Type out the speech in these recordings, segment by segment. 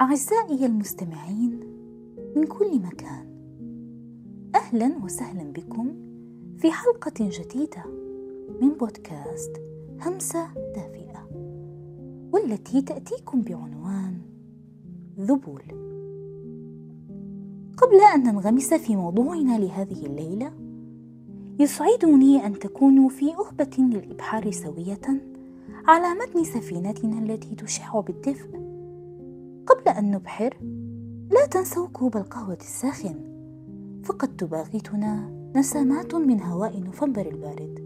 أعزائي المستمعين من كل مكان أهلا وسهلا بكم في حلقة جديدة من بودكاست همسة دافئة والتي تأتيكم بعنوان ذبول. قبل أن ننغمس في موضوعنا لهذه الليلة يسعدني أن تكونوا في أهبة للإبحار سوية على متن سفينتنا التي تشع بالدفء. قبل أن نبحر؟ لا تنسوا كوب القهوة الساخن. فقد تباغتنا نسمات من هواء نوفمبر البارد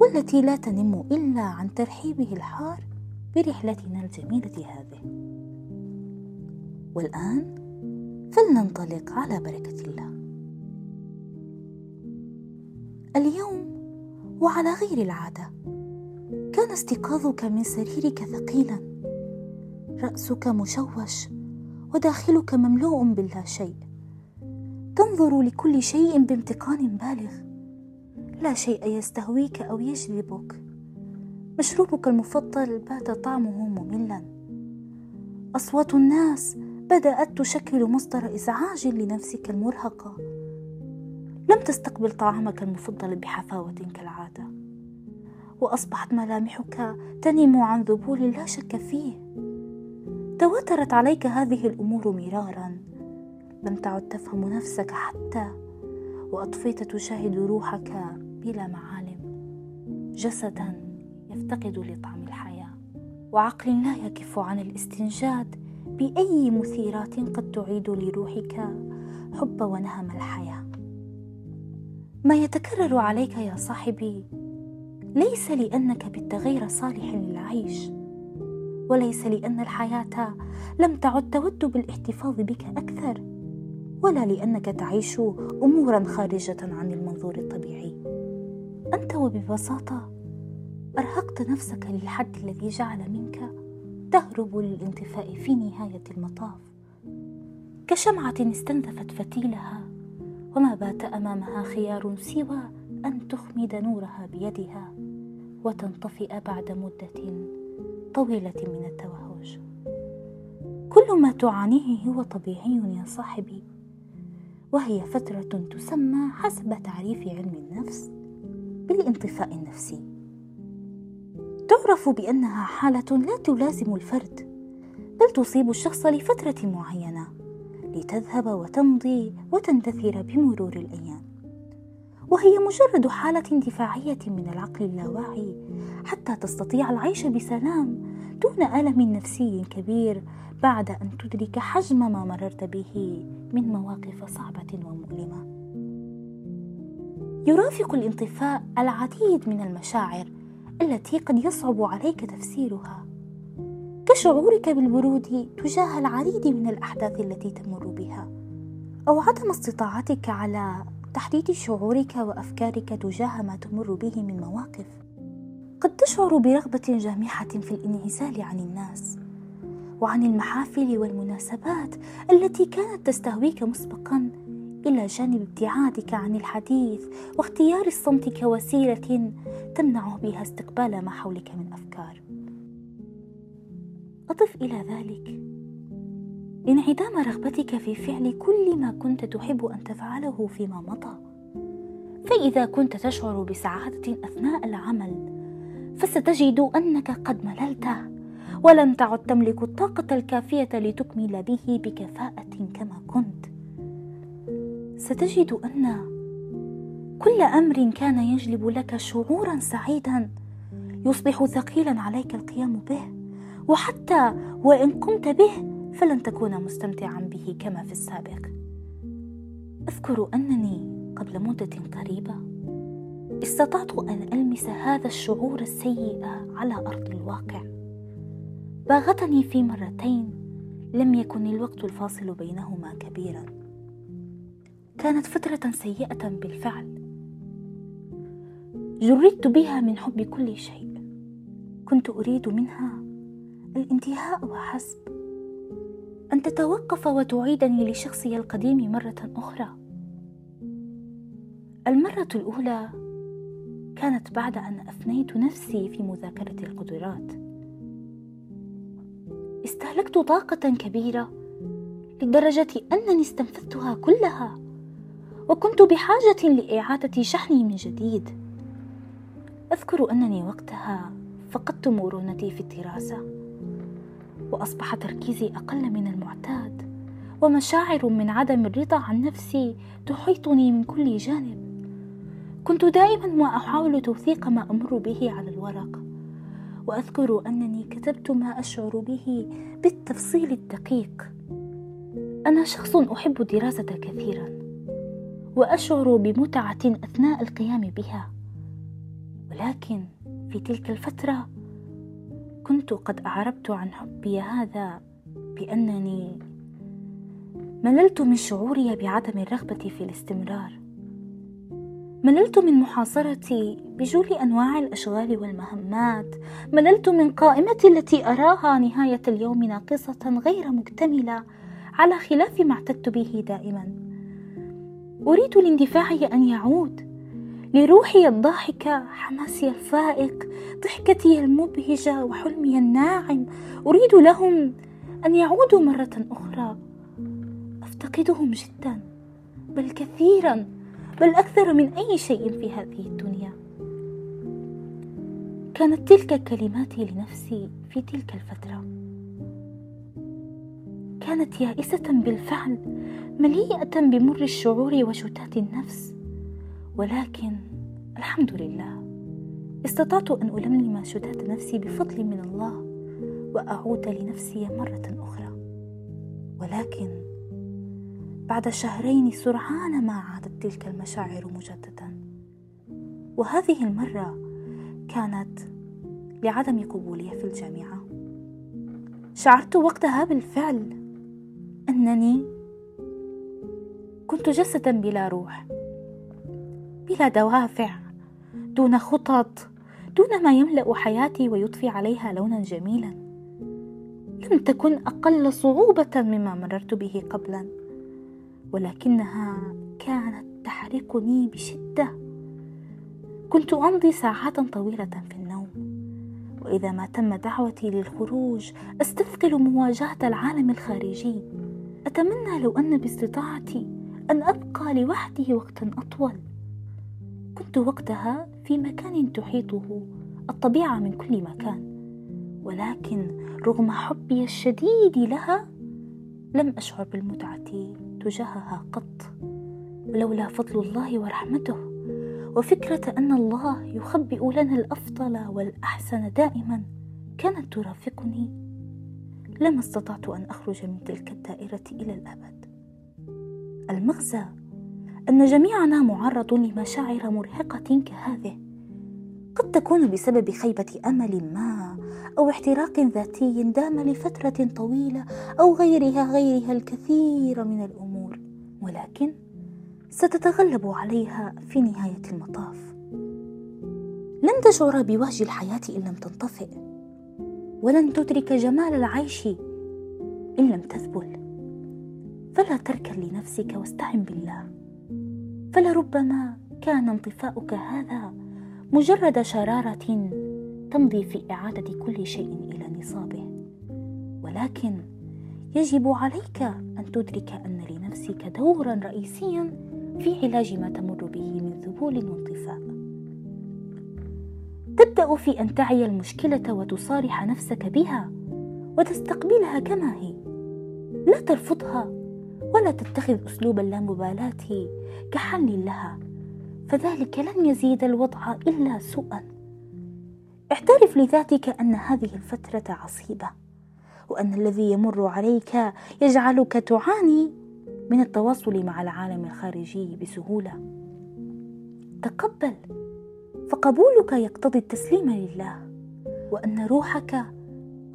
والتي لا تنم إلا عن ترحيبه الحار برحلتنا الجميلة هذه. والآن فلننطلق على بركة الله. اليوم وعلى غير العادة كان استيقاظك من سريرك ثقيلا. رأسك مشوش وداخلك مملوء باللا شيء. تنظر لكل شيء بامتقان بالغ. لا شيء يستهويك أو يجذبك مشروبك المفضل بات طعمه مملا. أصوات الناس بدأت تشكل مصدر إزعاج لنفسك المرهقة. لم تستقبل طعامك المفضل بحفاوة كالعادة. وأصبحت ملامحك تنم عن ذبول لا شك فيه. تواترت عليك هذه الأمور مرارا. لم تعد تفهم نفسك حتى وأطفيت تشاهد روحك بلا معالم. جسدا يفتقد لطعم الحياة وعقل لا يكف عن الاستنجاد بأي مثيرات قد تعيد لروحك حب ونهم الحياة. ما يتكرر عليك يا صاحبي ليس لأنك بت غير صالح للعيش. وليس لأن الحياة لم تعد تود بالاحتفاظ بك أكثر ولا لأنك تعيش امورا خارجة عن المنظور الطبيعي. أنت وببساطة أرهقت نفسك للحد الذي جعل منك تهرب للانطفاء في نهاية المطاف. كشمعة استنزفت فتيلها وما بات أمامها خيار سوى أن تخمد نورها بيدها وتنطفئ بعد مدة طويلة من التوهج كل ما تعانيه هو طبيعي يا صاحبي. وهي فترة تسمى حسب تعريف علم النفس بالانطفاء النفسي. تعرف بأنها حالة لا تلازم الفرد بل تصيب الشخص لفترة معينة لتذهب وتمضي وتندثر بمرور الأيام. وهي مجرد حالة دفاعية من العقل اللاواعي حتى تستطيع العيش بسلام دون ألم نفسي كبير بعد أن تدرك حجم ما مررت به من مواقف صعبة ومؤلمة. يرافق الانطفاء العديد من المشاعر التي قد يصعب عليك تفسيرها كشعورك بالبرود تجاه العديد من الأحداث التي تمر بها أو عدم استطاعتك على تحديد شعورك وأفكارك تجاه ما تمر به من مواقف. قد تشعر برغبة جامحة في الانعزال عن الناس وعن المحافل والمناسبات التي كانت تستهويك مسبقا. إلى جانب ابتعادك عن الحديث واختيار الصمت كوسيلة تمنع بها استقبال ما حولك من أفكار. أضف إلى ذلك انعدام رغبتك في فعل كل ما كنت تحب أن تفعله فيما مضى. فإذا كنت تشعر بسعادة أثناء العمل فستجد أنك قد مللت ولم تعد تملك الطاقة الكافية لتكمل به بكفاءة كما كنت. ستجد أن كل أمر كان يجلب لك شعورا سعيدا يصبح ثقيلا عليك القيام به وحتى وإن قمت به فلن تكون مستمتعا به كما في السابق. أذكر أنني قبل مدة قريبة استطعت أن ألمس هذا الشعور السيء على أرض الواقع. باغتني في مرتين لم يكن الوقت الفاصل بينهما كبيرا. كانت فترة سيئة بالفعل. جردت بها من حب كل شيء. كنت أريد منها الانتهاء وحسب أن تتوقف وتعيدني لشخصي القديم مرة أخرى. المرة الأولى كانت بعد أن أفنيت نفسي في مذاكرة القدرات. استهلكت طاقة كبيرة لدرجة أنني استنفذتها كلها وكنت بحاجة لإعادة شحني من جديد. أذكر أنني وقتها فقدت مرونتي في الدراسة. وأصبح تركيزي أقل من المعتاد ومشاعر من عدم الرضا عن نفسي تحيطني من كل جانب. كنت دائما ما أحاول توثيق ما أمر به على الورق وأذكر أنني كتبت ما أشعر به بالتفصيل الدقيق. أنا شخص أحب الدراسة كثيرا وأشعر بمتعة أثناء القيام بها. ولكن في تلك الفترة كنت قد أعربت عن حبي هذا بأنني مللت من شعوري بعدم الرغبة في الاستمرار. مللت من محاصرتي بجول أنواع الأشغال والمهمات. مللت من قائمتي التي أراها نهاية اليوم ناقصة غير مكتملة على خلاف ما اعتدت به دائما. أريد لاندفاعي أن يعود لروحي الضاحكه حماسي الفائق ضحكتي المبهجة وحلمي الناعم. أريد لهم أن يعودوا مرة أخرى. أفتقدهم جدا بل كثيرا بل أكثر من أي شيء في هذه الدنيا. كانت تلك كلماتي لنفسي في تلك الفترة. كانت يائسة بالفعل مليئة بمر الشعور وشتات النفس. ولكن الحمد لله. استطعت أن ألملم شتات نفسي بفضل من الله وأعود لنفسي مرة أخرى. ولكن بعد شهرين سرعان ما عادت تلك المشاعر مجددا. وهذه المرة كانت لعدم قبولي في الجامعة. شعرت وقتها بالفعل أنني كنت جسدا بلا روح. بلا دوافع دون خطط دون ما يملأ حياتي ويضفي عليها لونا جميلا. لم تكن أقل صعوبة مما مررت به قبلا ولكنها كانت تحرقني بشدة. كنت أمضي ساعات طويلة في النوم وإذا ما تم دعوتي للخروج أستثقل مواجهة العالم الخارجي. أتمنى لو أن باستطاعتي أن أبقى لوحدي وقتا أطول. كنت وقتها في مكان تحيطه الطبيعة من كل مكان. ولكن رغم حبي الشديد لها لم أشعر بالمتعة تجاهها قط. ولولا فضل الله ورحمته وفكرة أن الله يخبئ لنا الأفضل والأحسن دائما كانت ترافقني. لما أستطعت أن أخرج من تلك الدائرة إلى الأبد. المغزى أن جميعنا معرض لمشاعر مرهقة كهذه. قد تكون بسبب خيبة أمل ما أو احتراق ذاتي دام لفترة طويلة أو غيرها غيرها الكثير من الأمور. ولكن ستتغلب عليها في نهاية المطاف. لن تشعر بوهج الحياة إن لم تنطفئ. ولن تدرك جمال العيش إن لم تذبل. فلا تركن لنفسك واستعن بالله. فلربما كان انطفاؤك هذا مجرد شرارة تمضي في إعادة كل شيء إلى نصابه. ولكن يجب عليك أن تدرك أن لنفسك دورا رئيسيا في علاج ما تمر به من ذبول وانطفاء تبدأ في أن تعي المشكلة وتصارح نفسك بها وتستقبلها كما هي. لا ترفضها. ولا تتخذ اسلوب اللامبالاه كحل لها فذلك لن يزيد الوضع إلا سوءا. اعترف لذاتك أن هذه الفترة عصيبة وأن الذي يمر عليك يجعلك تعاني من التواصل مع العالم الخارجي بسهولة. تقبل فقبولك يقتضي التسليم لله وأن روحك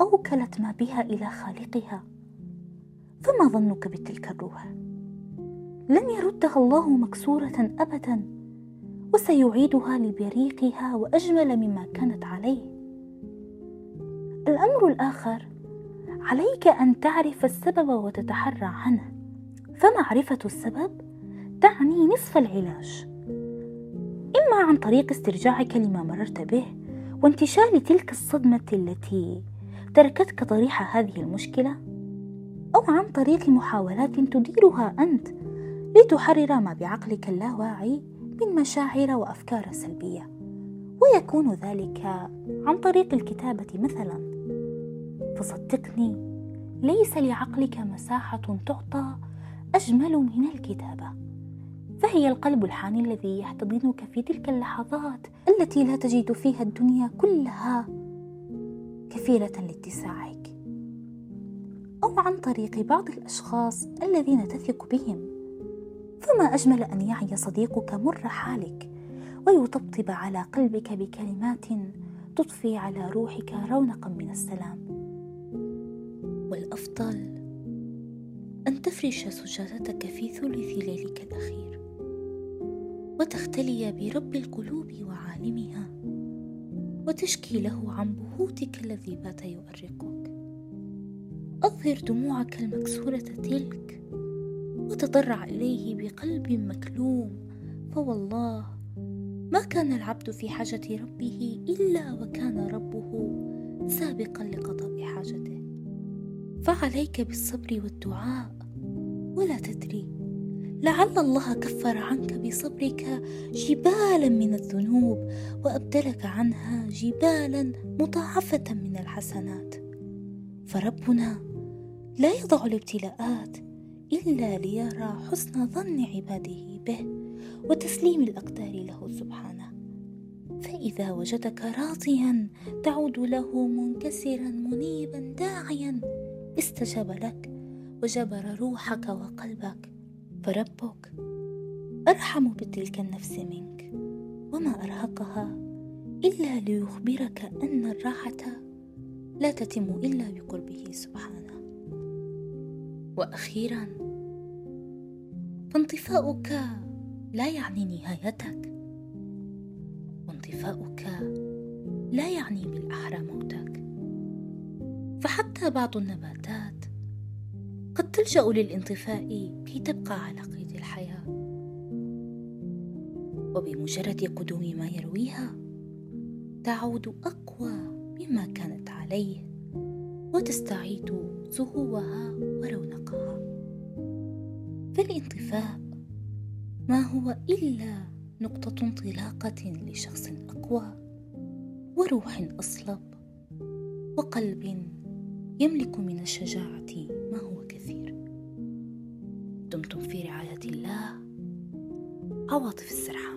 أوكلت ما بها إلى خالقها. فما ظنك بتلك الروح؟ لن يردها الله مكسورة ابدا وسيعيدها لبريقها وأجمل مما كانت عليه. الأمر الآخر عليك أن تعرف السبب وتتحرى عنه. فمعرفة السبب تعني نصف العلاج. إما عن طريق استرجاعك لما مررت به وانتشال تلك الصدمة التي تركتك طريح هذه المشكلة أو عن طريق محاولات تديرها أنت لتحرر ما بعقلك اللاواعي من مشاعر وأفكار سلبية. ويكون ذلك عن طريق الكتابة مثلا. فصدقني ليس لعقلك مساحة تعطى أجمل من الكتابة. فهي القلب الحاني الذي يحتضنك في تلك اللحظات التي لا تجد فيها الدنيا كلها كفيلة لاتساعك. أو عن طريق بعض الأشخاص الذين تثق بهم. فما أجمل أن يعي صديقك مر حالك ويطبطب على قلبك بكلمات تضفي على روحك رونقا من السلام. والأفضل أن تفرش سجادتك في ثلث ليلك الأخير وتختلي برب القلوب وعالمها وتشكي له عن بهوتك الذي بات يؤرقك أظهر دموعك المكسورة تلك وتضرع إليه بقلب مكلوم فوالله ما كان العبد في حاجة ربه إلا وكان ربه سابقا لقضاء حاجته. فعليك بالصبر والدعاء. ولا تدري لعل الله كفر عنك بصبرك جبالا من الذنوب وأبدلك عنها جبالا مضاعفة من الحسنات. فربنا لا يضع الابتلاءات إلا ليرى حسن ظن عباده به وتسليم الأقدار له سبحانه. فإذا وجدك راضيا تعود له منكسرا منيبا داعيا. استجاب لك وجبر روحك وقلبك. فربك أرحم بتلك النفس منك. وما أرهقها إلا ليخبرك أن الراحة لا تتم إلا بقربه سبحانه. وأخيرا فانطفاؤك لا يعني نهايتك. وانطفاؤك لا يعني بالأحرى موتك. فحتى بعض النباتات قد تلجأ للانطفاء كي تبقى على قيد الحياة. وبمجرد قدوم ما يرويها تعود أقوى مما كانت عليه. وتستعيد زهوها ورونقها. فالانطفاء ما هو إلا نقطة انطلاقة لشخص أقوى وروح أصلب وقلب يملك من الشجاعة ما هو كثير. دمتم في رعاية الله. عواطف السرح